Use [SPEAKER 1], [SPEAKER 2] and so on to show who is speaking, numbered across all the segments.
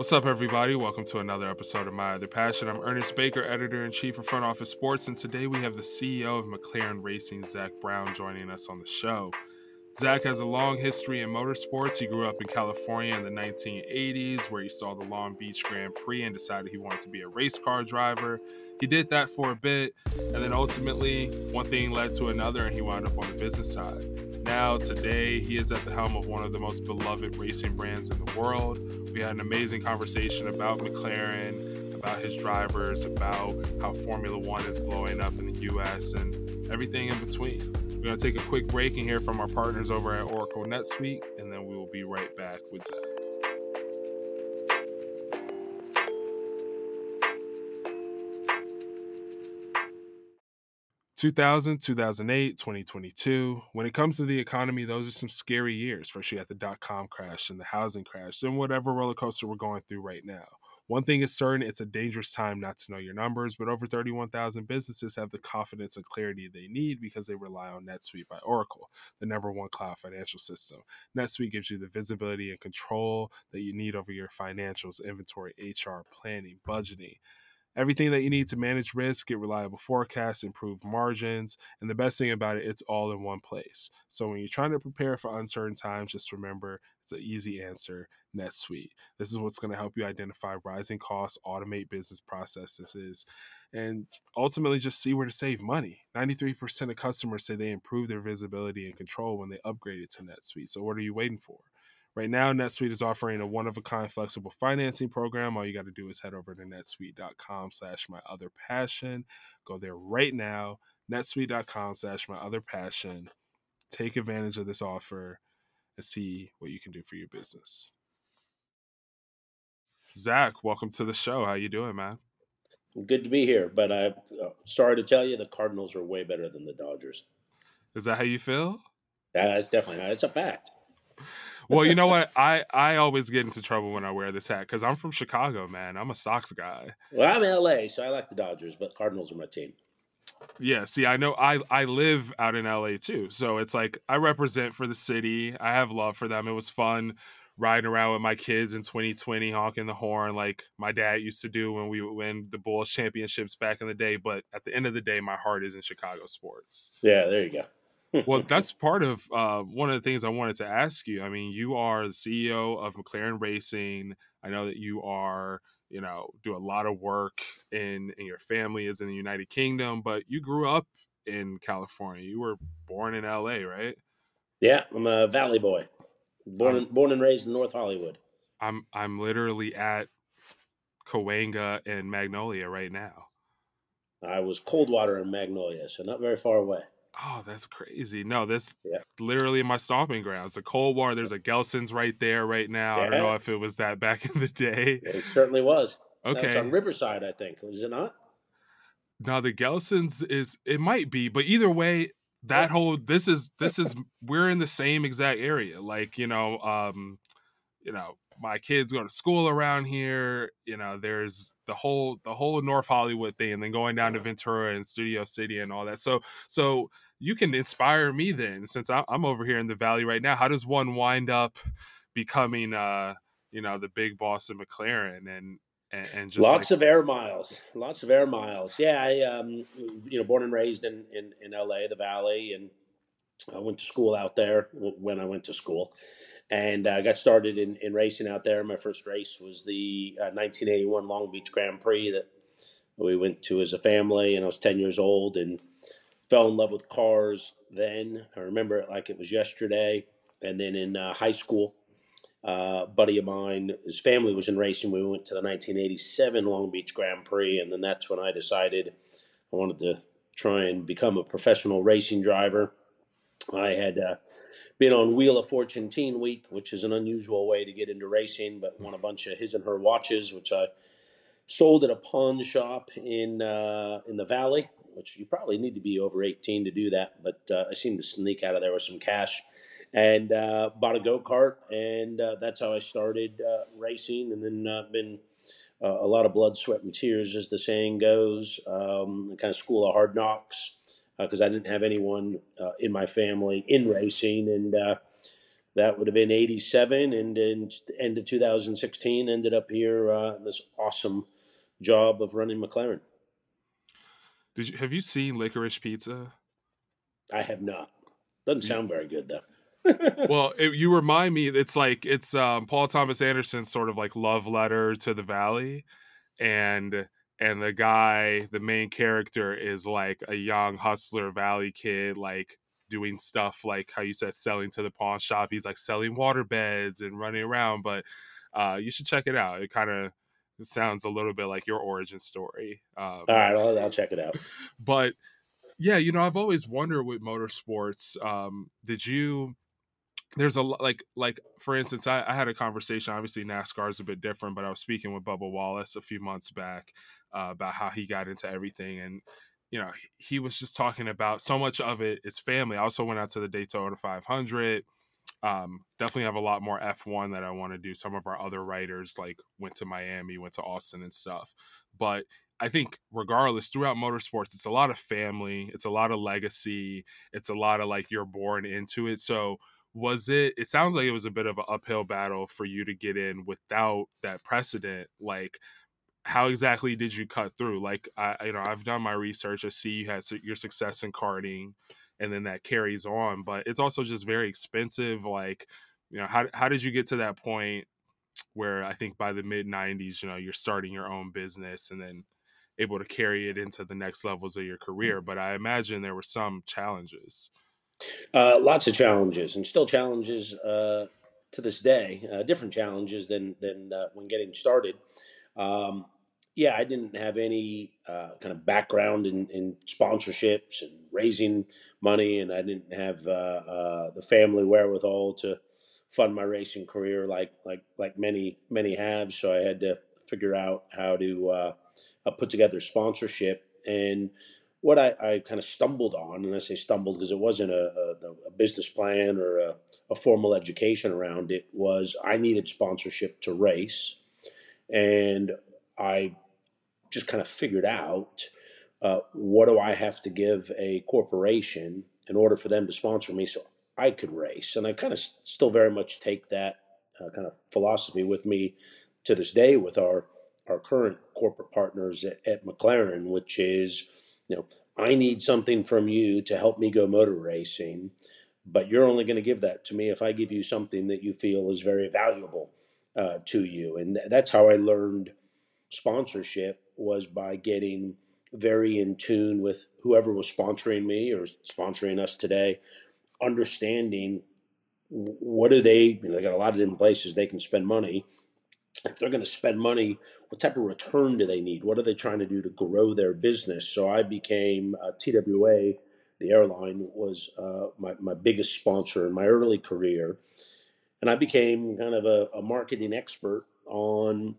[SPEAKER 1] What's up, everybody? Welcome to another episode of My Other Passion. I'm Ernest Baker, editor in chief of Front Office Sports, and today we have the CEO of McLaren Racing, Zak Brown, joining us on the show. Zak has a long history in motorsports. He grew up in California in the 1980s, where he saw the Long Beach Grand Prix and decided he wanted to be a race car driver. He did that for a bit, and then ultimately, one thing led to another, and he wound up on the business side. Now, today, he is at the helm of one of the most beloved racing brands in the world. We had an amazing conversation about McLaren, about his drivers, about how Formula One is blowing up in the US, and everything in between. We're going to take a quick break and hear from our partners over at Oracle NetSuite, and then we will be right back with Zak. 2000, 2008, 2022. When it comes to the economy, those are some scary years, especially at the dot com crash and the housing crash and whatever roller coaster we're going through right now. One thing is certain it's a dangerous time not to know your numbers, but over 31,000 businesses have the confidence and clarity they need because they rely on NetSuite by Oracle, the number one cloud financial system. NetSuite gives you the visibility and control that you need over your financials, inventory, HR, planning, budgeting everything that you need to manage risk, get reliable forecasts, improve margins, and the best thing about it, it's all in one place. So when you're trying to prepare for uncertain times, just remember it's an easy answer, NetSuite. This is what's going to help you identify rising costs, automate business processes, and ultimately just see where to save money. 93% of customers say they improve their visibility and control when they upgraded to NetSuite. So what are you waiting for? Right now, NetSuite is offering a one-of-a-kind flexible financing program. All you got to do is head over to netsuite.com slash my other passion. Go there right now, netsuite.com slash my other passion. Take advantage of this offer and see what you can do for your business. Zak, welcome to the show. How you doing, man?
[SPEAKER 2] Good to be here, but I'm uh, sorry to tell you the Cardinals are way better than the Dodgers.
[SPEAKER 1] Is that how you feel?
[SPEAKER 2] Yeah, it's definitely it's a fact
[SPEAKER 1] well, you know what? I I always get into trouble when I wear this hat because I'm from Chicago, man. I'm a Sox guy.
[SPEAKER 2] Well, I'm in LA, so I like the Dodgers, but Cardinals are my team.
[SPEAKER 1] Yeah, see, I know I I live out in LA too, so it's like I represent for the city. I have love for them. It was fun riding around with my kids in 2020, honking the horn like my dad used to do when we would win the Bulls championships back in the day. But at the end of the day, my heart is in Chicago sports.
[SPEAKER 2] Yeah, there you go
[SPEAKER 1] well, that's part of uh, one of the things I wanted to ask you. I mean, you are the CEO of McLaren Racing. I know that you are, you know, do a lot of work in, and your family is in the United Kingdom, but you grew up in California. You were born in LA, right?
[SPEAKER 2] Yeah, I'm a Valley boy. Born, um, born and raised in North Hollywood.
[SPEAKER 1] I'm I'm literally at Cahuenga and Magnolia right now.
[SPEAKER 2] I was Coldwater and Magnolia, so not very far away.
[SPEAKER 1] Oh, that's crazy. No, this yeah. literally my stomping grounds. The Coldwater, there's a Gelson's right there right now. Yeah. I don't know if it was that back in the day.
[SPEAKER 2] It certainly was. Okay. It's on Riverside, I think. Was it not?
[SPEAKER 1] No, the Gelson's is it might be, but either way, that yeah. whole this is this is we're in the same exact area. Like, you know, um, you know, my kids go to school around here. You know, there's the whole the whole North Hollywood thing, and then going down to Ventura and Studio City and all that. So so you can inspire me then, since I'm over here in the Valley right now. How does one wind up becoming, uh, you know, the big boss of McLaren and and, and just
[SPEAKER 2] lots like- of air miles, lots of air miles. Yeah, I um, you know, born and raised in in, in L.A., the Valley, and I went to school out there when I went to school and I uh, got started in, in racing out there. My first race was the uh, 1981 Long Beach Grand Prix that we went to as a family, and I was 10 years old and fell in love with cars then. I remember it like it was yesterday. And then in uh, high school, uh, buddy of mine, his family was in racing. We went to the 1987 Long Beach Grand Prix, and then that's when I decided I wanted to try and become a professional racing driver. I had uh, been on Wheel of Fortune Teen Week, which is an unusual way to get into racing, but won a bunch of his and her watches, which I sold at a pawn shop in uh, in the Valley. Which you probably need to be over 18 to do that, but uh, I seemed to sneak out of there with some cash, and uh, bought a go kart, and uh, that's how I started uh, racing, and then uh, been a lot of blood, sweat, and tears, as the saying goes. Um, kind of school of hard knocks because uh, I didn't have anyone uh, in my family in racing, and uh, that would have been 87 and in end of 2016 ended up here uh, this awesome job of running mclaren.
[SPEAKER 1] Did you have you seen licorice pizza?
[SPEAKER 2] I have not. Doesn't sound very good though.
[SPEAKER 1] Well it, you remind me it's like it's um, paul thomas anderson's sort of like love letter to the valley and and the guy the main character is like a young hustler valley kid like doing stuff like how you said selling to the pawn shop. He's like selling water beds and running around, but uh, you should check it out. It kind of sounds a little bit like your origin story.
[SPEAKER 2] Um, All right, I'll, I'll check it out.
[SPEAKER 1] But yeah, you know, I've always wondered with motorsports. Um, did you? There's a like like for instance, I, I had a conversation. Obviously, NASCAR is a bit different, but I was speaking with Bubba Wallace a few months back uh, about how he got into everything, and you know, he was just talking about so much of it is family. I also went out to the Daytona 500. Um, definitely have a lot more F1 that I want to do. Some of our other writers like went to Miami, went to Austin and stuff. But I think regardless, throughout motorsports, it's a lot of family, it's a lot of legacy, it's a lot of like you're born into it. So was it it sounds like it was a bit of an uphill battle for you to get in without that precedent like how exactly did you cut through? Like, I, you know, I've done my research. I see you had your success in karting, and then that carries on. But it's also just very expensive. Like, you know, how how did you get to that point where I think by the mid '90s, you know, you're starting your own business, and then able to carry it into the next levels of your career? Mm-hmm. But I imagine there were some challenges.
[SPEAKER 2] Uh, lots of challenges, and still challenges uh, to this day. Uh, different challenges than than uh, when getting started. Um, yeah, I didn't have any uh, kind of background in, in, sponsorships and raising money, and I didn't have uh, the family wherewithal to fund my racing career like like like many many have. So I had to figure out how to put together sponsorship. And what I, I kind of stumbled on, and I say stumbled because it wasn't a, a, a business plan or a, a formal education around it, was I needed sponsorship to race and I just kind of figured out uh, what do I have to give a corporation in order for them to sponsor me so I could race. And I kind of still very much take that uh, kind of philosophy with me to this day with our our current corporate partners at, at McLaren, which is, you know, I need something from you to help me go motor racing, but you're only going to give that to me if I give you something that you feel is very valuable uh, to you. And th- that's how I learned sponsorship was by getting very in tune with whoever was sponsoring me or sponsoring us today, understanding what do they, you know, they got a lot of different places they can spend money. If they're going to spend money, what type of return do they need? What are they trying to do to grow their business? So I became uh, TWA, the airline, was uh, my, my biggest sponsor in my early career and I became kind of a, a marketing expert on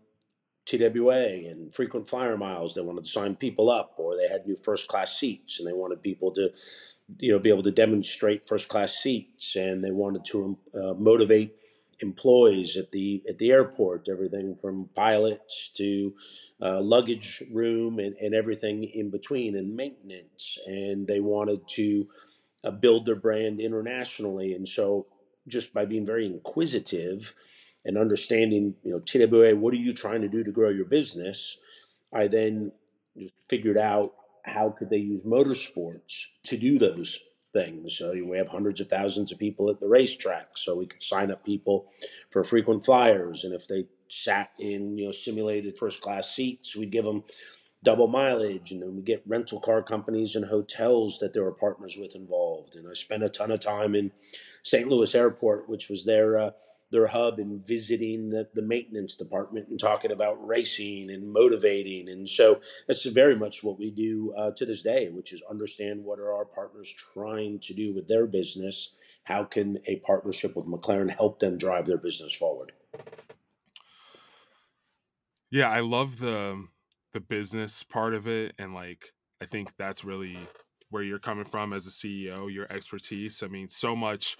[SPEAKER 2] TWA and frequent flyer miles. They wanted to sign people up, or they had new first class seats, and they wanted people to, you know, be able to demonstrate first class seats, and they wanted to uh, motivate employees at the at the airport. Everything from pilots to uh, luggage room and, and everything in between, and maintenance. And they wanted to uh, build their brand internationally, and so just by being very inquisitive and understanding, you know, TWA, what are you trying to do to grow your business? I then figured out how could they use motorsports to do those things. So we have hundreds of thousands of people at the racetrack, so we could sign up people for frequent flyers, and if they sat in you know simulated first class seats, we'd give them double mileage, and then we get rental car companies and hotels that there were partners with involved. And I spent a ton of time in St. Louis Airport, which was their uh, their hub, and visiting the, the maintenance department and talking about racing and motivating. And so that's very much what we do uh, to this day, which is understand what are our partners trying to do with their business. How can a partnership with McLaren help them drive their business forward?
[SPEAKER 1] Yeah, I love the the business part of it and like I think that's really where you're coming from as a CEO, your expertise. I mean, so much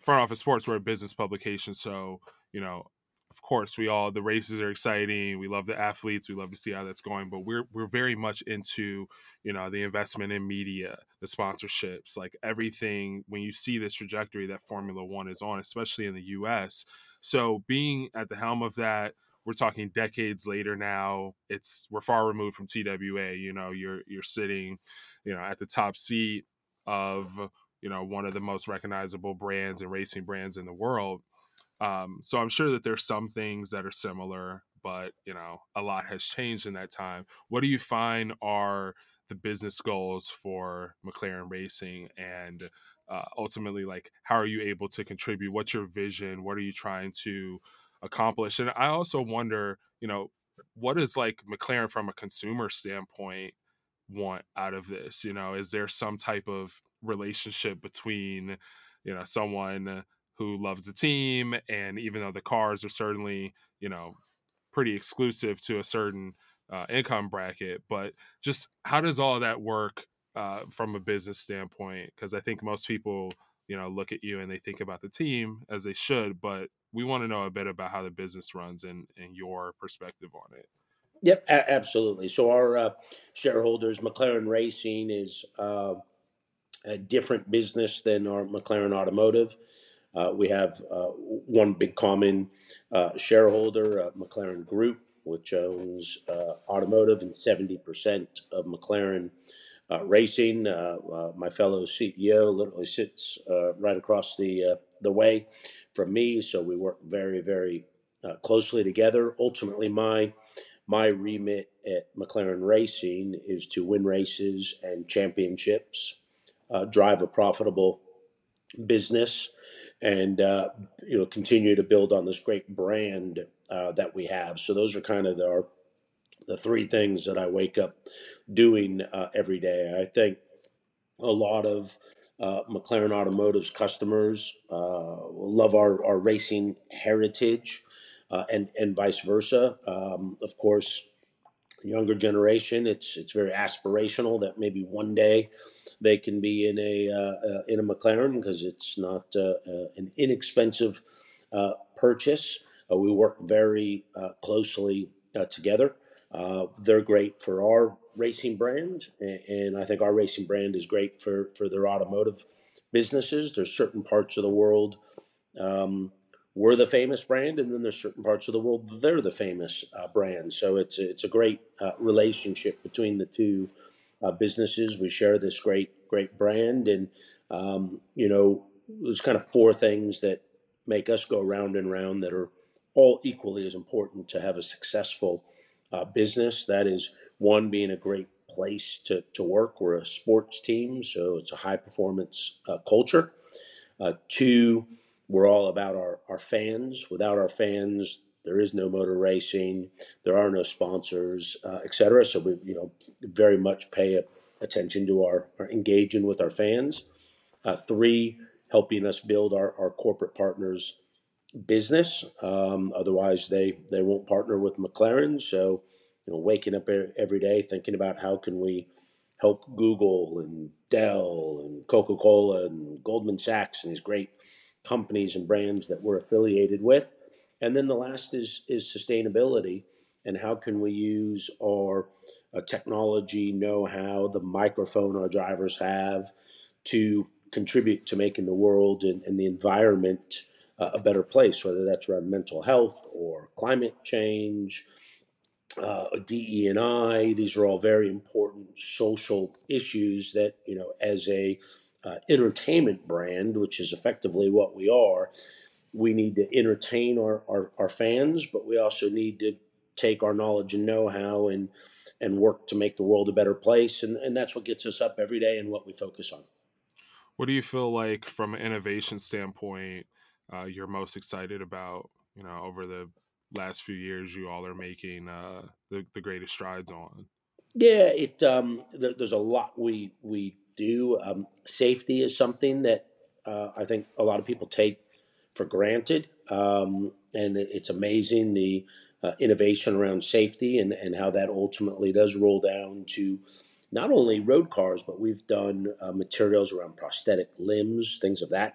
[SPEAKER 1] front office sports, we're a business publication, so you know of course, we all the races are exciting. We love the athletes. We love to see how that's going. But we're we're very much into you know the investment in media, the sponsorships, like everything. When you see this trajectory that Formula One is on, especially in the U.S., so being at the helm of that, we're talking decades later now. It's we're far removed from TWA. You know, you're you're sitting, you know, at the top seat of you know one of the most recognizable brands and racing brands in the world um, so I'm sure that there's some things that are similar, but you know, a lot has changed in that time. What do you find are the business goals for McLaren Racing, and uh, ultimately, like, how are you able to contribute? What's your vision? What are you trying to accomplish? And I also wonder, you know, what is like McLaren from a consumer standpoint want out of this? You know, is there some type of relationship between, you know, someone who loves the team and even though the cars are certainly you know pretty exclusive to a certain uh, income bracket but just how does all that work uh, from a business standpoint because i think most people you know look at you and they think about the team as they should but we want to know a bit about how the business runs and, and your perspective on it
[SPEAKER 2] yep a- absolutely so our uh, shareholders mclaren racing is uh, a different business than our mclaren automotive uh, we have uh, one big common uh, shareholder, uh, McLaren Group, which owns automotive and 70% of McLaren Racing. my fellow CEO literally sits right across the, the way from me, so we work very, very closely together. Ultimately, my my remit at McLaren Racing is to win races and championships, drive a profitable business, and uh, you know continue to build on this great brand uh, that we have. So those are kind of the, the three things that I wake up doing uh, every day. I think a lot of uh, McLaren Automotive's customers uh, love our, our racing heritage, uh, and and vice versa. Um, of course, younger generation, it's it's very aspirational that maybe one day they can be in a uh, uh, in a McLaren because it's not uh, uh, an inexpensive purchase. we work very closely together. they're great for our racing brand, and, and I think our racing brand is great for for their automotive businesses. There's certain parts of the world. Um, we're the famous brand, and then there's certain parts of the world they're the famous uh, brand. So it's it's a great uh, relationship between the two uh, businesses. We share this great great brand, and um, you know, there's kind of four things that make us go round and round that are all equally as important to have a successful uh, business. That is one being a great place to, to work. We're a sports team, so it's a high performance uh, culture. Uh, two we're all about our, our fans. Without our fans, there is no motor racing. There are no sponsors, uh, cetera. So we, you know, very much pay attention to our, our engaging with our fans. Uh, three, helping us build our, our corporate partners' business. Um, otherwise, they they won't partner with McLaren. So, you know, waking up every day thinking about how can we help Google and Dell and Coca Cola and Goldman Sachs and these great companies and brands that we're affiliated with. And then the last is is sustainability and how can we use our uh, technology know-how, the microphone our drivers have, to contribute to making the world and, and the environment uh, a better place, whether that's around mental health or climate change, uh, DE and I. These are all very important social issues that you know, as a uh, entertainment brand, which is effectively what we are, we need to entertain our, our, our, fans, but we also need to take our knowledge and know how and and work to make the world a better place. And, and that's what gets us up every day and what we focus on.
[SPEAKER 1] What do you feel like from an innovation standpoint uh, you're most excited about, you know, over the last few years you all are making uh, the, the greatest strides on?
[SPEAKER 2] Yeah, it um, th- there's a lot we we do. Um, safety is something that uh, I think a lot of people take for granted, um, and it's amazing the uh, innovation around safety and, and how that ultimately does roll down to not only road cars, but we've done uh, materials around prosthetic limbs, things of that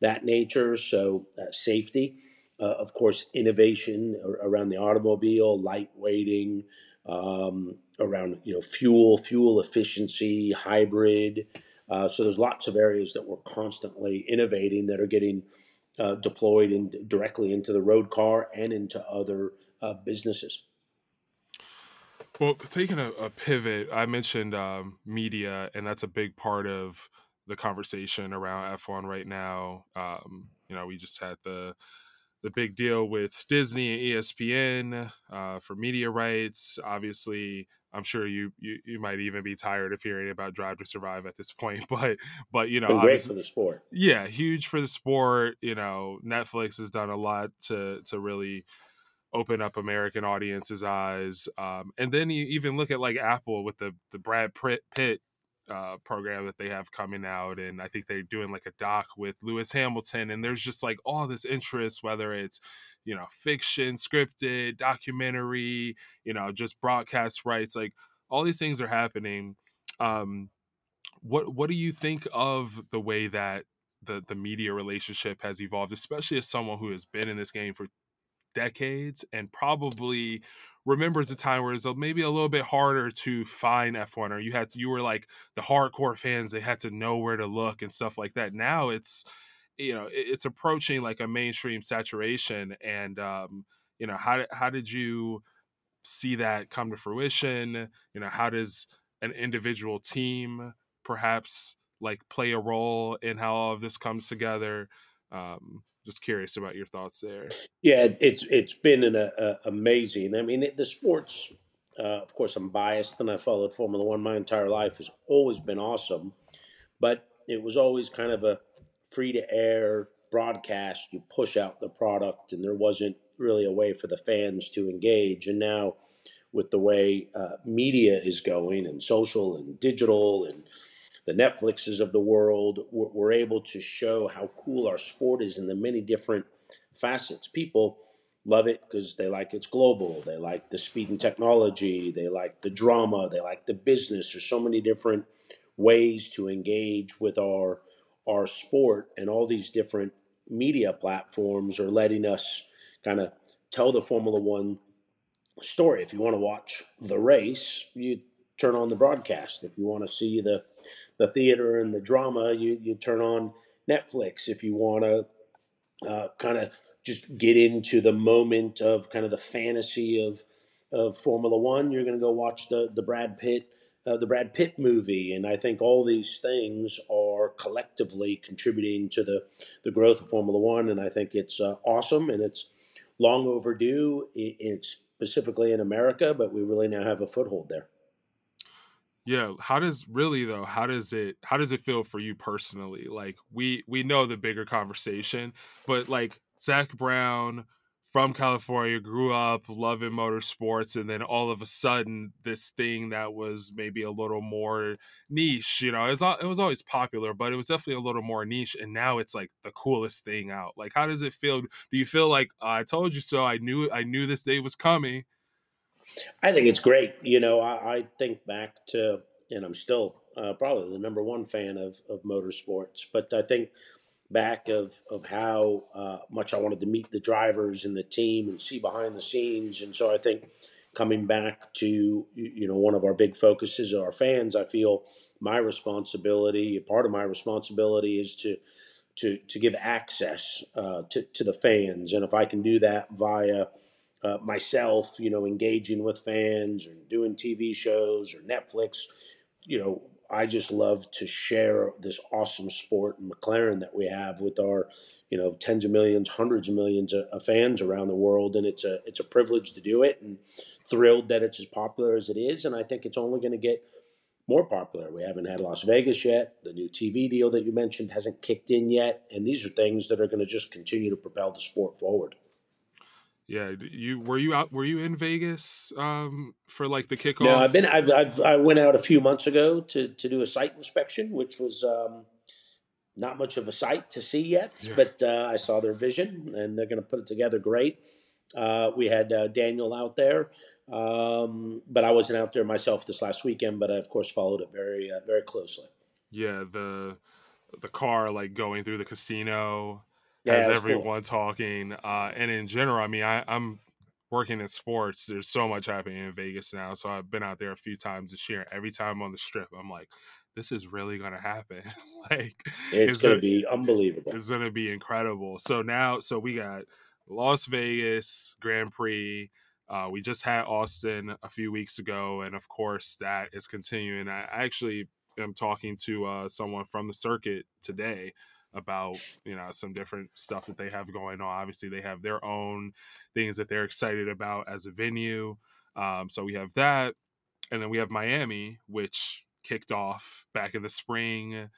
[SPEAKER 2] that nature. So uh, safety. uh, of course, innovation around the automobile, lightweighting, um, around you know fuel, fuel efficiency, hybrid. Uh, so there's lots of areas that we're constantly innovating that are getting uh, deployed in, directly into the road car and into other uh, businesses.
[SPEAKER 1] Well, taking a, a pivot, I mentioned um, media, and that's a big part of the conversation around F1 right now. Um, you know, we just had the the big deal with Disney and ESPN uh, for media rights. Obviously, I'm sure you, you you might even be tired of hearing about Drive to Survive at this point, but but you know,
[SPEAKER 2] Been great for the sport.
[SPEAKER 1] Yeah, huge for the sport. You know, Netflix has done a lot to to really open up American audiences' eyes. Um, and then you even look at like Apple with the the Brad Pitt uh, program that they have coming out, and I think they're doing like a doc with Lewis Hamilton, and there's just like all this interest, whether it's you know fiction, scripted, documentary, you know, just broadcast rights, like all these things are happening. Um, what what do you think of the way that the the media relationship has evolved, especially as someone who has been in this game for decades and probably remembers a time where it's maybe a little bit harder to find F1 or you had to, you were like the hardcore fans they had to know where to look and stuff like that. Now it's you know it's approaching like a mainstream saturation and um you know how how did you see that come to fruition? You know how does an individual team perhaps like play a role in how all of this comes together? Um just curious about your thoughts there.
[SPEAKER 2] Yeah, it's it's been an uh, amazing. I mean, the sports. Uh, of course, I'm biased, and I followed Formula One my entire life. Has always been awesome, but it was always kind of a free to air broadcast. You push out the product, and there wasn't really a way for the fans to engage. And now, with the way uh, media is going, and social and digital, and the Netflixes of the world, we're, able to show how cool our sport is in the many different facets. People love it because they like it's global. They like the speed and technology. They like the drama. They like the business. There's so many different ways to engage with our our sport, and all these different media platforms are letting us kind of tell the Formula One story. If you want to watch the race, you turn on the broadcast. If you want to see the the theater and the drama, you you turn on Netflix. If you want to uh, kind of just get into the moment of kind of the fantasy of of Formula One, you're going to go watch the the Brad Pitt uh, the Brad Pitt movie, and I think all these things are collectively contributing to the the growth of Formula One, and I think it's uh, awesome and it's long overdue. It's specifically in America, but we really now have a foothold there.
[SPEAKER 1] Yeah, how does really though? How does it how does it feel for you personally? Like we we know the bigger conversation, but like zak Brown from California grew up loving motorsports and then all of a sudden this thing that was maybe a little more niche, you know, it was it was always popular, but it was definitely a little more niche and now it's like the coolest thing out. Like how does it feel? Do you feel like I told you so? I knew I knew this day was coming
[SPEAKER 2] I think it's great. You know, I, I think back to, and I'm still uh, probably the number one fan of, of motorsports, but I think back of, of how uh, much I wanted to meet the drivers and the team and see behind the scenes. And so I think coming back to, you know, one of our big focuses of our fans, I feel my responsibility, part of my responsibility is to, to, to give access uh, to, to the fans. And if I can do that via, uh, myself, you know, engaging with fans or doing TV shows or Netflix, you know, I just love to share this awesome sport in McLaren that we have with our, you know, tens of millions, hundreds of millions of fans around the world, and it's a it's a privilege to do it, and thrilled that it's as popular as it is, and I think it's only going to get more popular. We haven't had Las Vegas yet. The new TV deal that you mentioned hasn't kicked in yet, and these are things that are going to just continue to propel the sport forward.
[SPEAKER 1] Yeah, you were you out? Were you in Vegas um, for like the kickoff?
[SPEAKER 2] No, I've been. I've, I've, i went out a few months ago to to do a site inspection, which was um, not much of a site to see yet, yeah. but uh, I saw their vision, and they're going to put it together great. Uh, we had uh, Daniel out there, um, but I wasn't out there myself this last weekend. But I, of course, followed it very uh, very closely.
[SPEAKER 1] Yeah, the the car like going through the casino
[SPEAKER 2] Yeah,
[SPEAKER 1] has
[SPEAKER 2] it's cool.
[SPEAKER 1] everyone talking. Uh, and in general, I mean, I, I'm working in sports. There's so much happening in Vegas now. So I've been out there a few times this year. Every time I'm on the strip, I'm like, this is really going to happen. like,
[SPEAKER 2] It's
[SPEAKER 1] is
[SPEAKER 2] going to be unbelievable.
[SPEAKER 1] It's going to be incredible. So now, so we got Las Vegas Grand Prix. Uh, we just had Austin a few weeks ago, and of course, that is continuing. I actually am talking to uh, someone from the circuit today about you know some different stuff that they have going on. Obviously, they have their own things that they're excited about as a venue. Um, so we have that, and then we have Miami, which kicked off back in the spring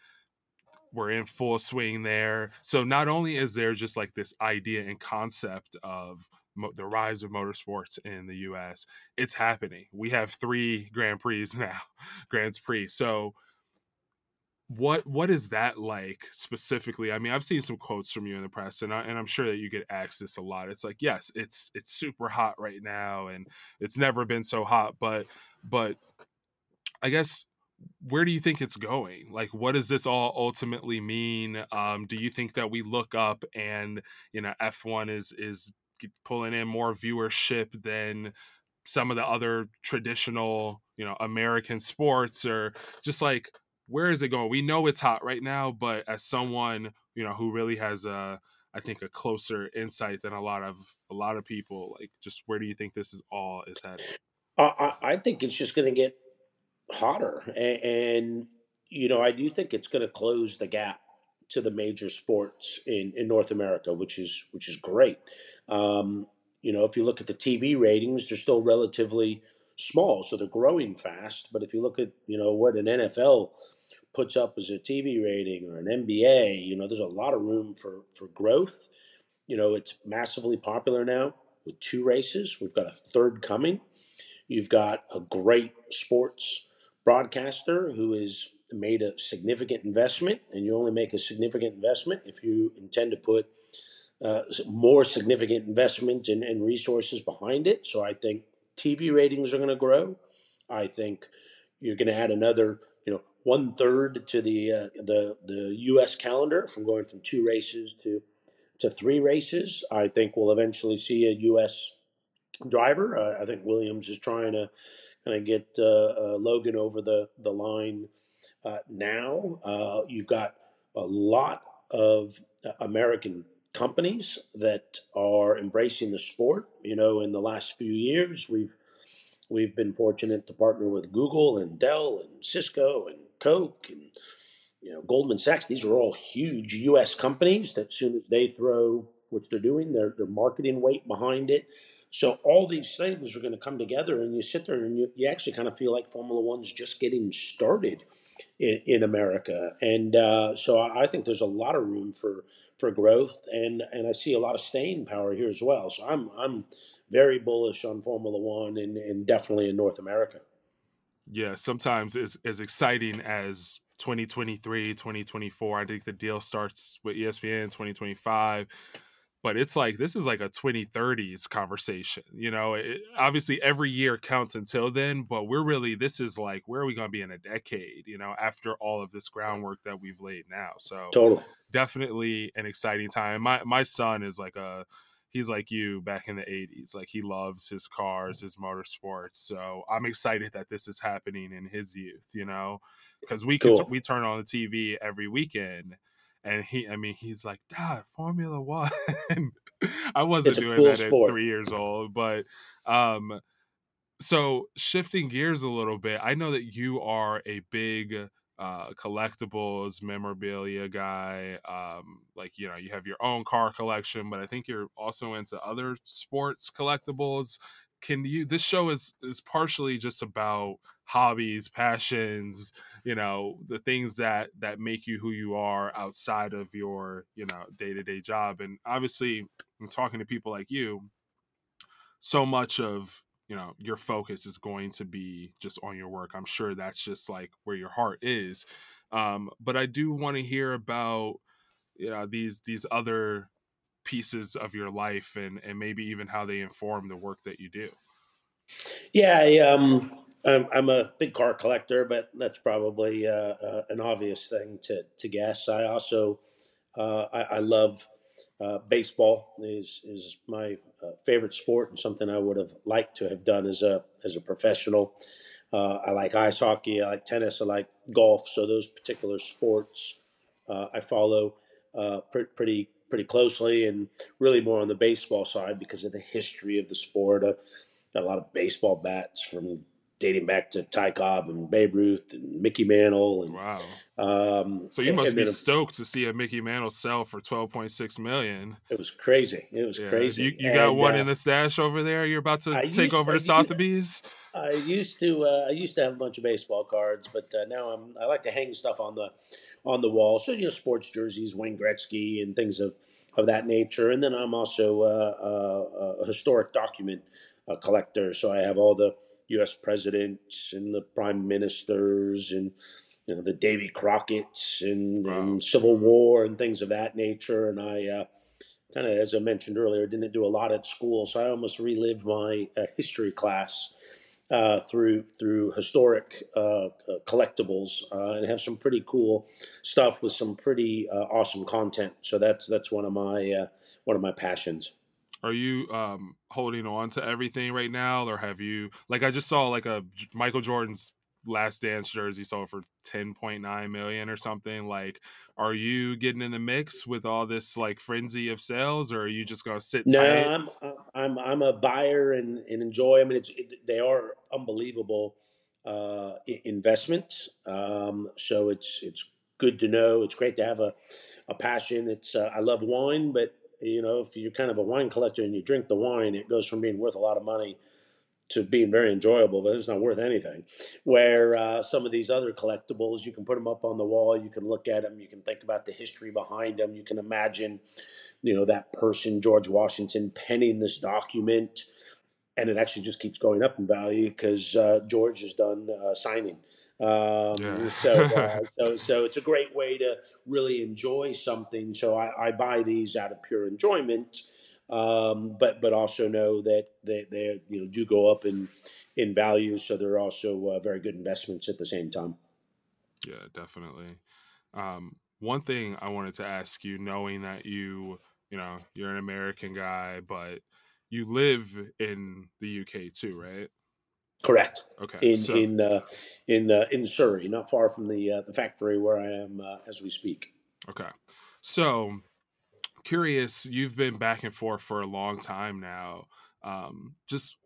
[SPEAKER 1] we're in full swing there. So not only is there just like this idea and concept of mo- the rise of motorsports in the U.S., it's happening. We have three Grand Prix now, Grand Prix. So what what is that like specifically? I mean, I've seen some quotes from you in the press, and I, and I'm sure that you get asked this a lot. It's like, yes, it's it's super hot right now, and it's never been so hot, but but I guess where do you think it's going? Like, what does this all ultimately mean? Um, do you think that we look up and you know F1 is is pulling in more viewership than some of the other traditional you know American sports, or just like where is it going? We know it's hot right now, but as someone you know who really has a I think a closer insight than a lot of a lot of people, like just where do you think this is all is headed?
[SPEAKER 2] I, I, think it's just going to get hotter, and, and you know, I do think it's going to close the gap to the major sports in, in North America, which is which is great. Um, you know, if you look at the TV ratings, they're still relatively small, so they're growing fast. But if you look at you know what an NFL puts up as a TV rating or an NBA, you know, there's a lot of room for for growth. You know, it's massively popular now with two races. We've got a third coming. You've got a great sports broadcaster who has made a significant investment, and you only make a significant investment if you intend to put uh, more significant investment and, and resources behind it. So I think TV ratings are going to grow. I think you're going to add another, you know, one third to the uh, the the U.S. calendar from going from two races to to three races. I think we'll eventually see a U.S. driver. Uh, I think Williams is trying to kind of get uh, uh, Logan over the the line uh, now. Uh, you've got a lot of American companies that are embracing the sport. You know, in the last few years, we've we've been fortunate to partner with Google and Dell and Cisco and Coke and you know Goldman Sachs. These are all huge U.S. companies that, soon as they throw what they're doing, their their marketing weight behind it. So all these things are going to come together, and you sit there and you, you actually kind of feel like Formula One's just getting started in, in America. And uh, so I think there's a lot of room for for growth, and and I see a lot of staying power here as well. So I'm I'm very bullish on Formula One, and, and definitely in North America.
[SPEAKER 1] Yeah, sometimes as as exciting as 2023, 2024. I think the deal starts with ESPN 2025 but it's like this is like a 2030s conversation you know it, obviously every year counts until then but we're really this is like where are we going to be in a decade you know after all of this groundwork that we've laid now so
[SPEAKER 2] Totally.
[SPEAKER 1] definitely an exciting time my my son is like a he's like you back in the 80s like he loves his cars his motorsports so i'm excited that this is happening in his youth you know because we
[SPEAKER 2] Cool.
[SPEAKER 1] we turn on the tv every weekend and he i mean he's like dad formula one. I wasn't doing
[SPEAKER 2] cool
[SPEAKER 1] that at three years old but um so shifting gears a little bit i know that you are a big uh collectibles memorabilia guy um like you know you have your own car collection but i think you're also into other sports collectibles. Can you this show is is partially just about hobbies passions you know the things that that make you who you are outside of your you know day-to-day job. And obviously i'm talking to people like you so much of you know your focus is going to be just on your work. I'm sure that's just like where your heart is. Um but i do want to hear about you know these these other pieces of your life and and maybe even how they inform the work that you do.
[SPEAKER 2] Yeah, I, um, I'm, I'm a big car collector, but that's probably uh, uh, an obvious thing to, to guess. I also uh, I, I love uh, baseball is is my uh, favorite sport and something I would have liked to have done as a as a professional. I like ice hockey. I like tennis. I like golf. So those particular sports I follow pretty pretty closely, and really more on the baseball side because of the history of the sport. Uh, got a lot of baseball bats from dating back to Ty Cobb and Babe Ruth and Mickey Mantle. And,
[SPEAKER 1] wow!
[SPEAKER 2] Um,
[SPEAKER 1] so you must be stoked to see a Mickey Mantle sell for twelve point six million.
[SPEAKER 2] It was crazy. It was yeah. crazy.
[SPEAKER 1] You, you got one uh, in the stash over there. You're about to I take over to, the Sotheby's.
[SPEAKER 2] I used to. Uh, I used to have a bunch of baseball cards, but uh, now I'm. I like to hang stuff on the on the wall. So you know, sports jerseys, Wayne Gretzky, and things of of that nature. And then I'm also uh, uh, a historic document collector. So I have all the U.S. presidents and the prime ministers and you know the Davy Crockett's and, wow. and Civil War and things of that nature. And I uh, kind of, as I mentioned earlier, didn't do a lot at school, so I almost relived my uh, history class uh, through through historic uh, uh, collectibles uh, and have some pretty cool stuff with some pretty awesome content. So that's that's one of my one of my passions.
[SPEAKER 1] Are you um, holding on to everything right now, or have you like I just saw like a Michael Jordan's last dance jersey sold for 10.9 million or something like are you getting in the mix with all this like frenzy of sales or are you just going to sit
[SPEAKER 2] no
[SPEAKER 1] tight?
[SPEAKER 2] i'm i'm i'm a buyer and, and enjoy i mean it's it, they are unbelievable uh investments um so it's it's good to know it's great to have a a passion it's uh, i love wine but you know, if you're kind of a wine collector and you drink the wine, it goes from being worth a lot of money to being very enjoyable, but it's not worth anything. Where uh, some of these other collectibles, you can put them up on the wall, you can look at them, you can think about the history behind them, you can imagine, you know, that person, George Washington, penning this document, and it actually just keeps going up in value because uh, George has done uh, signing. Um, yeah. so, uh, so, so it's a great way to really enjoy something. So I, I buy these out of pure enjoyment, um, but but also know that they, they you know do go up in in value. So they're also uh, very good investments at the same time.
[SPEAKER 1] Yeah, definitely. Um, one thing I wanted to ask you, knowing that you you know you're an American guy, but you live in the UK too, right?
[SPEAKER 2] Correct.
[SPEAKER 1] Okay.
[SPEAKER 2] In so, in uh, in uh, in Surrey, not far from the uh, the factory where I am uh, as we speak.
[SPEAKER 1] Okay. So curious, you've been back and forth for a long time now. Um, just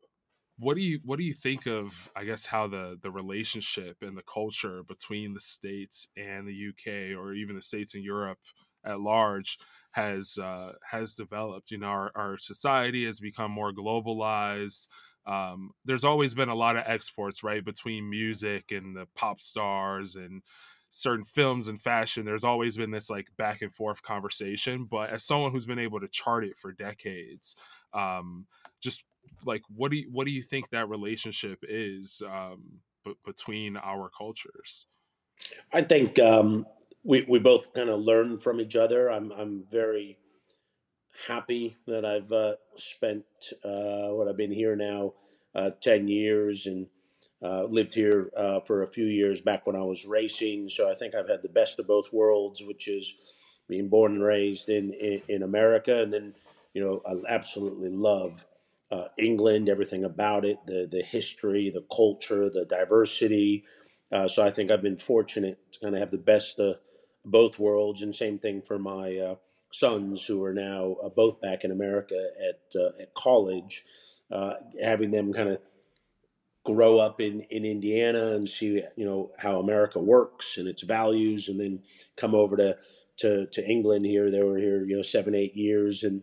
[SPEAKER 1] what do you what do you think of I guess how the the relationship and the culture between the states and the UK or even the states in Europe at large has uh, has developed? You know, our, our society has become more globalized um, there's always been a lot of exports, right, between music and the pop stars and certain films and fashion. There's always been this like back and forth conversation. But as someone who's been able to chart it for decades, um, just like what do you what do you think that relationship is um, b- between our cultures?
[SPEAKER 2] I think um, we we both kind of learn from each other. I'm I'm very happy that I've uh, spent uh, what I've been here now uh, 10 years and uh, lived here uh, for a few years back when I was racing. So I think I've had the best of both worlds, which is being born and raised in, in, in America. And then, you know, I absolutely love uh, England, everything about it, the, the history, the culture, the diversity. So I think I've been fortunate to kind of have the best of both worlds. And same thing for my sons who are now uh, both back in America at uh, at college, uh, having them kind of grow up in, in Indiana and see you know how America works and its values, and then come over to to, to England here. They were here you know seven eight years and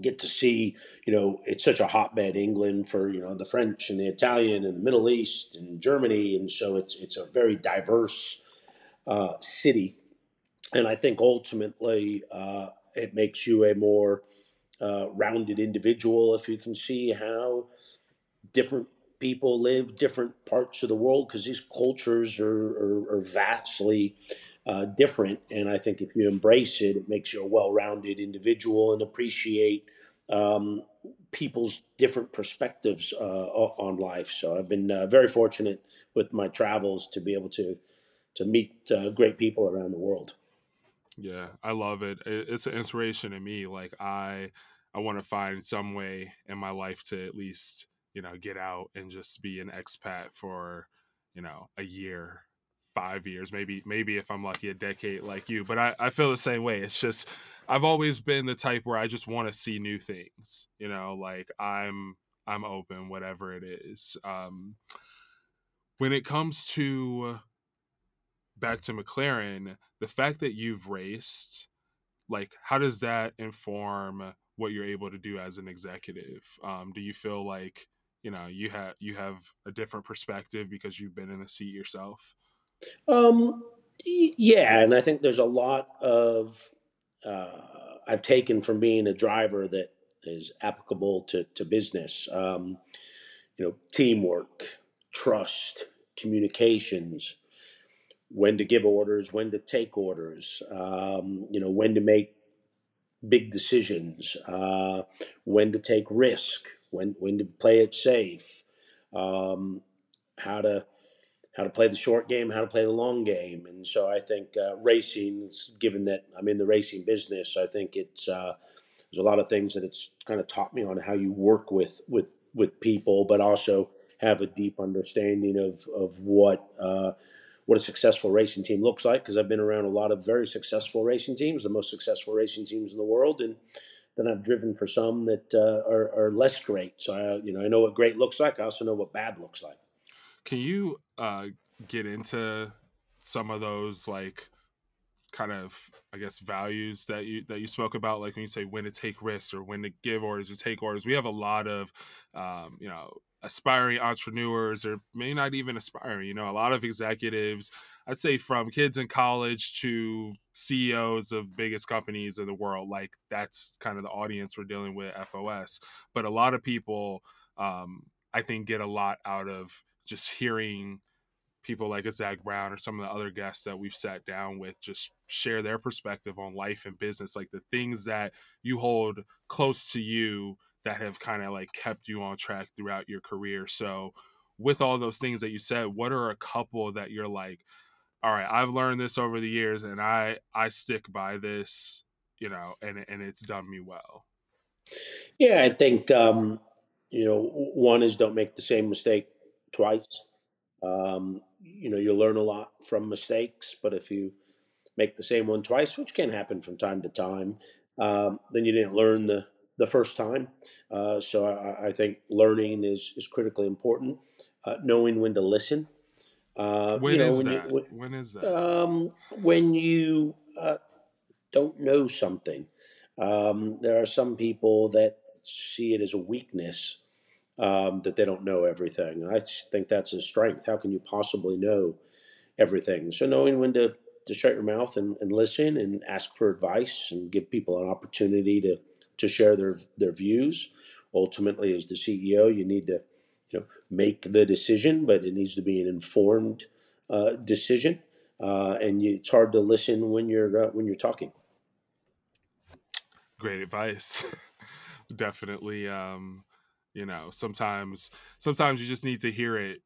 [SPEAKER 2] get to see you know it's such a hotbed England for you know the French and the Italian and the Middle East and Germany, and so it's it's a very diverse uh, city and I think ultimately uh, it makes you a more uh, rounded individual if you can see how different people live different parts of the world because these cultures are, are, are vastly uh, different. And I think if you embrace it, it makes you a well rounded individual and appreciate um, people's different perspectives uh, on life. So I've been uh, very fortunate with my travels to be able to to meet uh, great people around the world.
[SPEAKER 1] Yeah, I love it. It's an inspiration to me. Like I, I want to find some way in my life to at least you know get out and just be an expat for you know a year five years maybe maybe if i'm lucky a decade like you but i, I feel the same way it's just i've always been the type where i just want to see new things you know like i'm i'm open whatever it is um when it comes to back to mclaren the fact that you've raced like how does that inform what you're able to do as an executive um, do you feel like you know you have you have a different perspective because you've been in the seat yourself
[SPEAKER 2] um, yeah, and I think there's a lot of uh, I've taken from being a driver that is applicable to to business. Um, you know, teamwork, trust, communications, when to give orders, when to take orders, um, you know, when to make big decisions, uh, when to take risk, when when to play it safe, um, how to how to play the short game, how to play the long game. And so I think uh, racing, given that I'm in the racing business, I think it's uh, there's a lot of things that it's kind of taught me on how you work with with with people, but also have a deep understanding of of what uh, what a successful racing team looks like. Because I've been around a lot of very successful racing teams, the most successful racing teams in the world, and then I've driven for some that uh, are, are less great. So I, you know, I know what great looks like. I also know what bad looks like.
[SPEAKER 1] Can you uh, get into some of those like kind of I guess values that you that you spoke about, like when you say when to take risks or when to give orders or take orders. We have a lot of um, you know aspiring entrepreneurs or may not even aspiring. You know, a lot of executives. I'd say from kids in college to CEOs of biggest companies in the world. Like that's kind of the audience we're dealing with FOS. But a lot of people, um, I think, get a lot out of just hearing people like a Zak Brown or some of the other guests that we've sat down with just share their perspective on life and business, like the things that you hold close to you that have kind of like kept you on track throughout your career. So, with all those things that you said, what are a couple that you're like, all right, I've learned this over the years and I I stick by this, you know, and and it's done me well.
[SPEAKER 2] Yeah, I think um, you know, one is don't make the same mistake twice. Um, you know, you learn a lot from mistakes, but if you make the same one twice, which can happen from time to time, um, then you didn't learn the the first time. Uh, so I, I, think learning is is critically important. Uh, knowing when to listen.
[SPEAKER 1] Uh, when, you know, is when, you, when, when is that?
[SPEAKER 2] Um, when you uh, don't know something. Um, there are some people that see it as a weakness um, that they don't know everything. I think that's a strength. How can you possibly know everything? So knowing when to, to shut your mouth and, and listen and ask for advice and give people an opportunity to, to share their, their views. Ultimately, as the CEO, you need to you know, make the decision, but it needs to be an informed uh, decision. Uh, and you, it's hard to listen when you're uh, when you're talking.
[SPEAKER 1] Great advice. Definitely. Um, you know sometimes sometimes you just need to hear it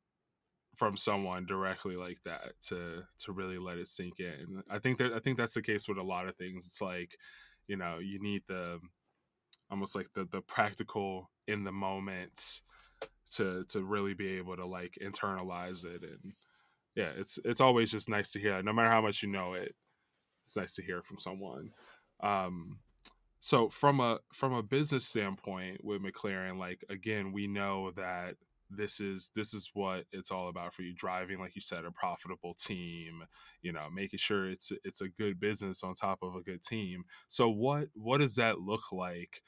[SPEAKER 1] from someone directly like that to to really let it sink in i think that i think that's the case with a lot of things it's like you know you need the almost like the the practical in the moment to to really be able to like internalize it and yeah it's it's always just nice to hear. No matter how much you know it it's nice to hear from someone. Um so from a from a business standpoint with McLaren, like again, we know that this is this is what it's all about for you driving like you said a profitable team you know making sure it's it's a good business on top of a good team. So what what does that look like?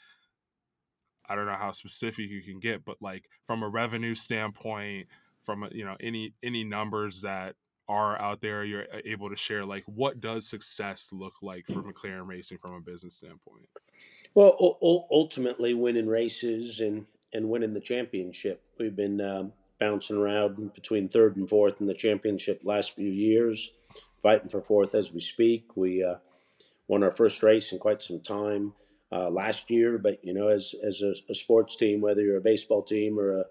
[SPEAKER 1] I don't know how specific you can get but like from a revenue standpoint from you know any any numbers that are out there you're uh, able to share like what does success look like for mclaren racing from a business standpoint?
[SPEAKER 2] Well u- ultimately winning races and and winning the championship we've been um, bouncing around between third and fourth in the championship last few years fighting for fourth as we speak we uh, won our first race in quite some time uh, last year but you know as as a, a sports team whether you're a baseball team or a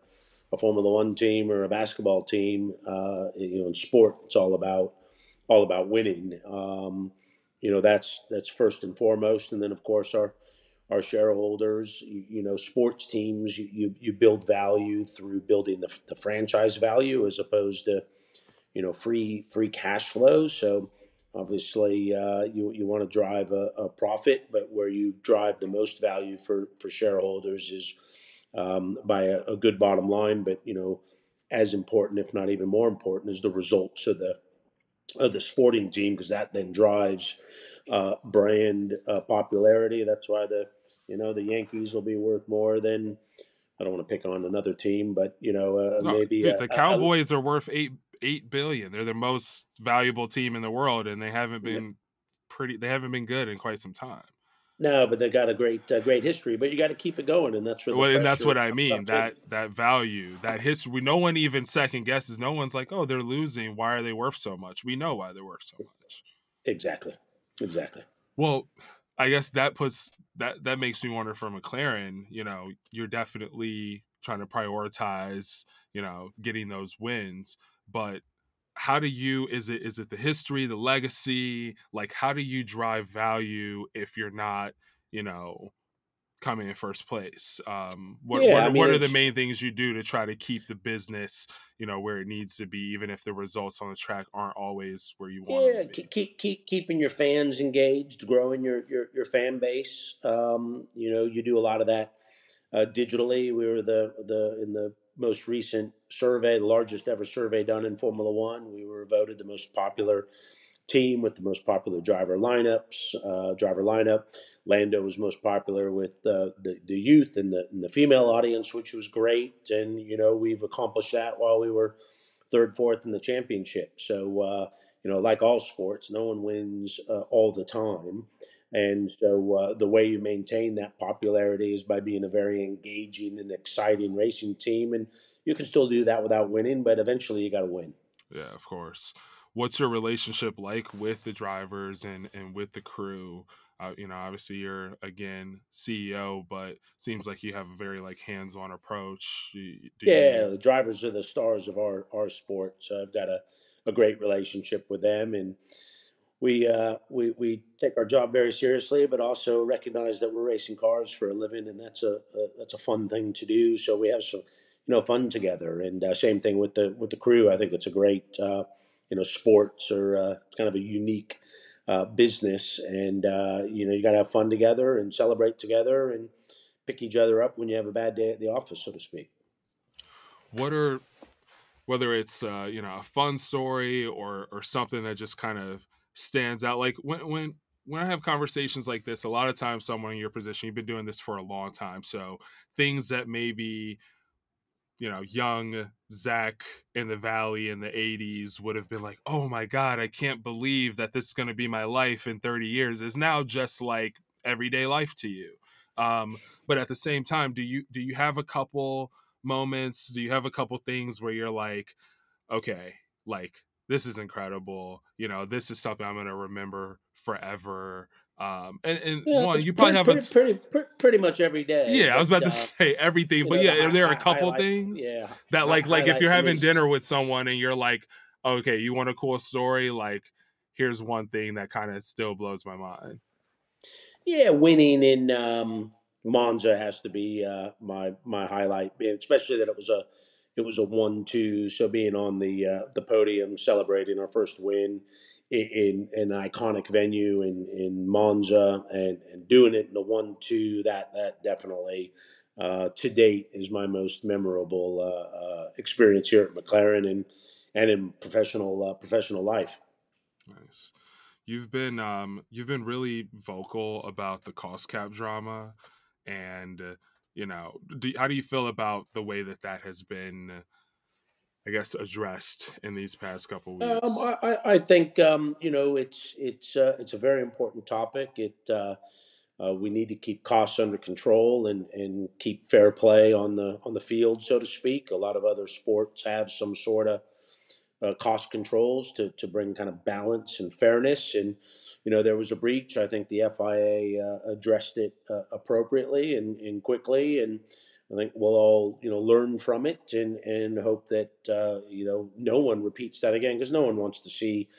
[SPEAKER 2] a Formula One team or a basketball team. Uh, you know, in sport, it's all about all about winning. Um, you know that's that's first and foremost, and then of course our our shareholders. You, you know, sports teams you, you, you build value through building the, the franchise value as opposed to you know free free cash flows. So obviously uh, you you want to drive a, a, profit, but where you drive the most value for for shareholders is um, by a, a good bottom line. But you know, as important, if not even more important, is the results of the of the sporting team because that then drives uh, brand uh, popularity. That's why the you know the Yankees will be worth more than I don't want to pick on another team, but you know uh, no, maybe
[SPEAKER 1] dude, the Cowboys are worth eight eight billion. They're the most valuable team in the world, and they haven't been yeah. pretty. They haven't been good in quite some time.
[SPEAKER 2] No, but they've got a great, uh, great history. But you got to keep it going, and that's
[SPEAKER 1] well, and that's what I mean. That that value, that history. No one even second guesses. No one's like, "Oh, they're losing. Why are they worth so much?" We know why they're worth so much.
[SPEAKER 2] Exactly. Exactly.
[SPEAKER 1] Well, I guess that puts that that makes me wonder for McLaren. You know, you're definitely trying to prioritize. You know, getting those wins, but how do you is it is it the history the legacy like how do you drive value if you're not you know coming in first place um what yeah, what, I mean, what are the main things you do to try to keep the business you know where it needs to be even if the results on the track aren't always where you want yeah
[SPEAKER 2] keep, keep keep keeping your fans engaged growing your your, your fan base. Um you know you do a lot of that uh, digitally. We were the the in the most recent survey, the largest ever survey done in Formula One. We were voted the most popular team with the most popular driver lineups, uh, driver lineup. Lando was most popular with uh, the the youth and the and the female audience, which was great. And you know we've accomplished that while we were third, fourth in the championship. So uh, you know, like all sports, no one wins uh, all the time. And so uh, the way you maintain that popularity is by being a very engaging and exciting racing team. And you can still do that without winning, but eventually you got to win.
[SPEAKER 1] Yeah, of course. What's your relationship like with the drivers and, and with the crew? Uh, you know, obviously you're again CEO, but seems like you have a very like hands-on approach.
[SPEAKER 2] Do yeah, you... the drivers are the stars of our our sport, so I've got a, a great relationship with them, and we, uh, we we take our job very seriously, but also recognize that we're racing cars for a living, and that's a, a that's a fun thing to do. So we have some you know fun together, and uh, same thing with the with the crew. I think it's a great uh, you know sports or uh, kind of a unique uh, business, and uh, you know you got to have fun together and celebrate together and pick each other up when you have a bad day at the office, so to speak.
[SPEAKER 1] What are whether it's you know a fun story or or something that just kind of stands out. Like when when when I have conversations like this, a lot of times someone in your position, you've been doing this for a long time. So things that maybe, you know, young Zak in the valley in the 80s would have been like, oh my God, I can't believe that this is going to be my life in 30 years is now just like everyday life to you. Um, but at the same time, do you do you have a couple moments? Do you have a couple things where you're like, okay, like this is incredible. You know, this is something I'm going to remember forever. Um, and, and yeah, one, you probably
[SPEAKER 2] pretty,
[SPEAKER 1] have
[SPEAKER 2] pretty, pretty, pretty, much every day.
[SPEAKER 1] Yeah, I was about to uh, say everything, but know, yeah, the, there are a couple things yeah, that like like if you're having dinner with someone and you're like, okay, you want a cool story, like here's one thing that kind of still blows my mind.
[SPEAKER 2] Yeah, winning in um, Monza has to be uh, my my highlight, especially that it was a it was a one-two. So being on the uh, the podium, celebrating our first win in, an iconic venue in in Monza, and, and doing it in the one-two, that that definitely uh, to date is my most memorable uh, uh experience here at McLaren and and in professional uh, professional life.
[SPEAKER 1] Nice. You've been um, you've been really vocal about the cost cap drama and you know do, how do you feel about the way that that has been i guess addressed in these past couple
[SPEAKER 2] um, weeks um, I, I think um, you know it's it's uh, it's a very important topic it uh, uh, we need to keep costs under control and, and keep fair play on the on the field, so to speak. A lot of other sports have some sort of uh, cost controls to, to bring kind of balance and fairness. And you know, there was a breach. I think the FIA uh, addressed it uh, appropriately and, and quickly, and I think we'll all you know learn from it and and hope that uh, you know no one repeats that again because no one wants to see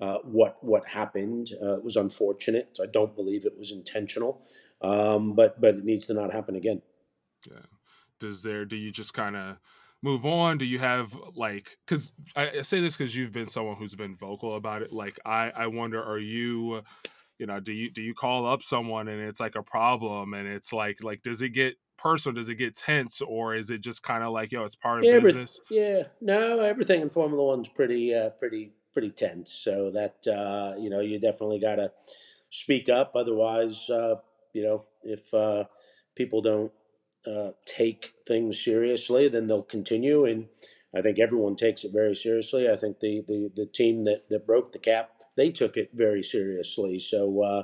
[SPEAKER 2] uh, what what happened. Uh, it was unfortunate. I don't believe it was intentional, um, but but it needs to not happen again.
[SPEAKER 1] Yeah. Does there? Do you just kind of move on? Do you have like? Because I, I say this because you've been someone who's been vocal about it. Like I I wonder, are you? you know do you do you call up someone and it's like a problem and it's like like does it get personal? Does it get tense, or is it just kind of like, yo, it's part of
[SPEAKER 2] yeah,
[SPEAKER 1] business?
[SPEAKER 2] yeah, no, everything in Formula One's pretty, uh, pretty, pretty tense. So that uh, you know, you definitely got to speak up. Otherwise, uh, you know, if uh, people don't uh, take things seriously, then they'll continue. And I think everyone takes it very seriously. I think the the, the team that, that broke the cap, they took it very seriously. So, uh,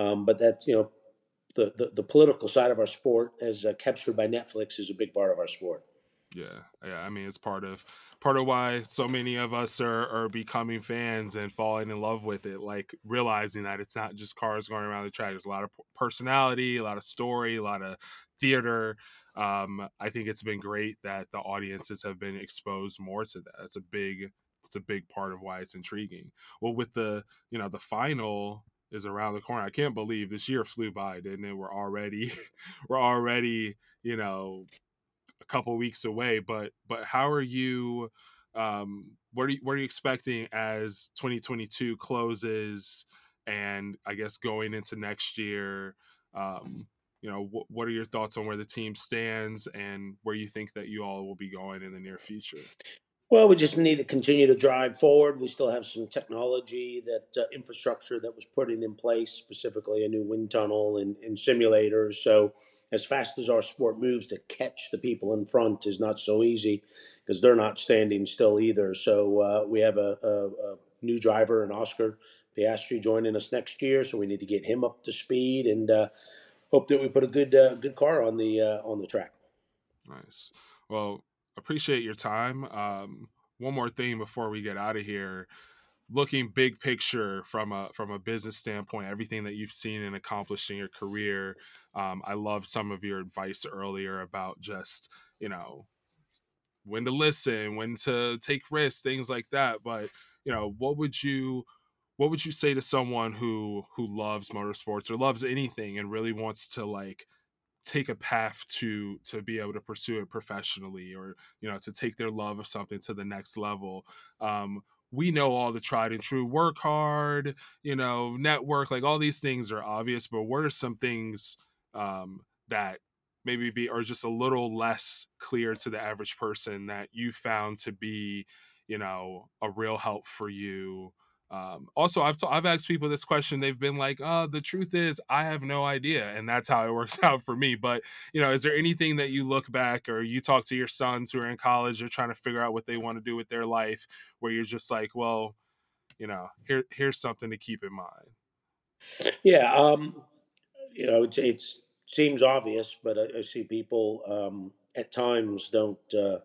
[SPEAKER 2] um, but that you know, the, the, the political side of our sport, as uh, captured by Netflix, is a big part of our sport.
[SPEAKER 1] Yeah, yeah. I mean, it's part of part of why so many of us are are becoming fans and falling in love with it. Like realizing that it's not just cars going around the track. There's a lot of personality, a lot of story, a lot of theater. Um, I think it's been great that the audiences have been exposed more to that. It's a big it's a big part of why it's intriguing. Well, with the you know the final is around the corner. I can't believe this year flew by, didn't it? We're already we're already, you know, a couple weeks away. But but how are you um what are you what are you expecting as 2022 closes and I guess going into next year? Um, you know, wh- what are your thoughts on where the team stands and where you think that you all will be going in the near future?
[SPEAKER 2] Well, we just need to continue to drive forward. We still have some technology that uh, infrastructure that was putting in place, specifically a new wind tunnel and, and, simulators. So, as fast as our sport moves, to catch the people in front is not so easy because they're not standing still either. So, uh, we have a, a, a, new driver, an Oscar Piastri, joining us next year. So, we need to get him up to speed and uh, hope that we put a good uh, good car on the uh, on the track.
[SPEAKER 1] Nice. Well, appreciate your time. Um, one more thing before we get out of here. Looking big picture from a from a business standpoint, everything that you've seen and accomplished in your career, um, I love some of your advice earlier about just you know when to listen, when to take risks, things like that. But you know, what would you what would you say to someone who who loves motorsports or loves anything and really wants to like take a path to to be able to pursue it professionally or you know to take their love of something to the next level. Um, we know all the tried and true work hard you know network like all these things are obvious but what are some things um, that maybe be are just a little less clear to the average person that you found to be you know a real help for you um, also, I've t- I've asked people this question. They've been like, "Uh, the truth is, I have no idea," and that's how it works out for me. But you know, is there anything that you look back, or you talk to your sons who are in college, or trying to figure out what they want to do with their life, where you're just like, "Well, you know, here here's something to keep in mind."
[SPEAKER 2] Yeah, um, you know, it's seems obvious, but I, I see people um, at times don't uh,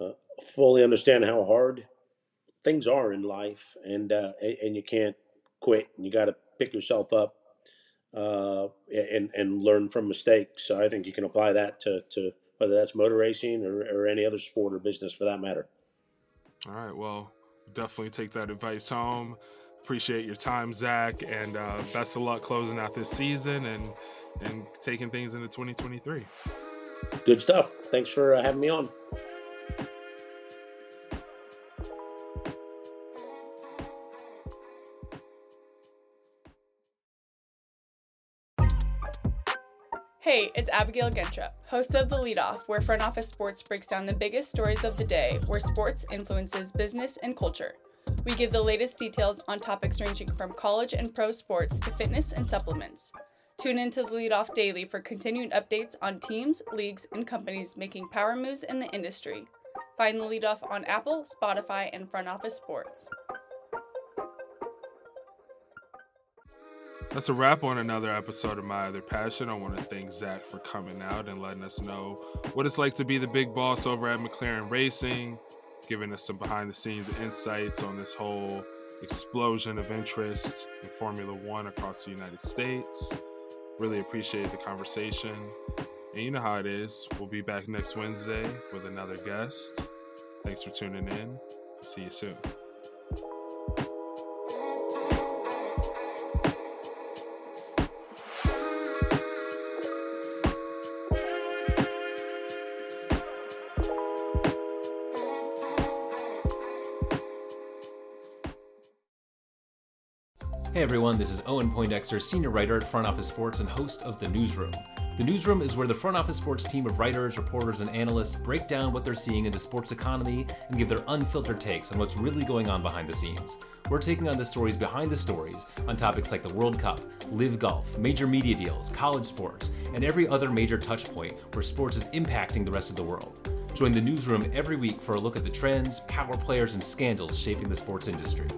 [SPEAKER 2] uh, fully understand how hard things are in life, and uh, and you can't quit. And you got to pick yourself up uh, and and learn from mistakes. So I think you can apply that to, to whether that's motor racing or, or any other sport or business for that matter.
[SPEAKER 1] All right. Well, definitely take that advice home. Appreciate your time, Zak, and uh, best of luck closing out this season and and taking things into 2023.
[SPEAKER 2] Good stuff. Thanks for uh, having me on.
[SPEAKER 3] Hey, it's Abigail Gentrup, host of The Leadoff, where Front Office Sports breaks down the biggest stories of the day where sports influences business and culture. We give the latest details on topics ranging from college and pro sports to fitness and supplements. Tune into The Leadoff daily for continued updates on teams, leagues, and companies making power moves in the industry. Find The Leadoff on Apple, Spotify, and Front Office Sports.
[SPEAKER 1] That's a wrap on another episode of My Other Passion. I want to thank Zak for coming out and letting us know what it's like to be the big boss over at McLaren Racing, giving us some behind the scenes insights on this whole explosion of interest in Formula One across the United States. Really appreciate the conversation. And you know how it is. We'll be back next Wednesday with another guest. Thanks for tuning in. See you soon.
[SPEAKER 4] Everyone, this is Owen Poindexter, senior writer at Front Office Sports and host of The Newsroom. The Newsroom is where the Front Office Sports team of writers, reporters, and analysts break down what they're seeing in the sports economy and give their unfiltered takes on what's really going on behind the scenes. We're taking on the stories behind the stories on topics like the World Cup, LIV Golf, major media deals, college sports, and every other major touchpoint where sports is impacting the rest of the world. Join the Newsroom every week for a look at the trends, power players, and scandals shaping the sports industry.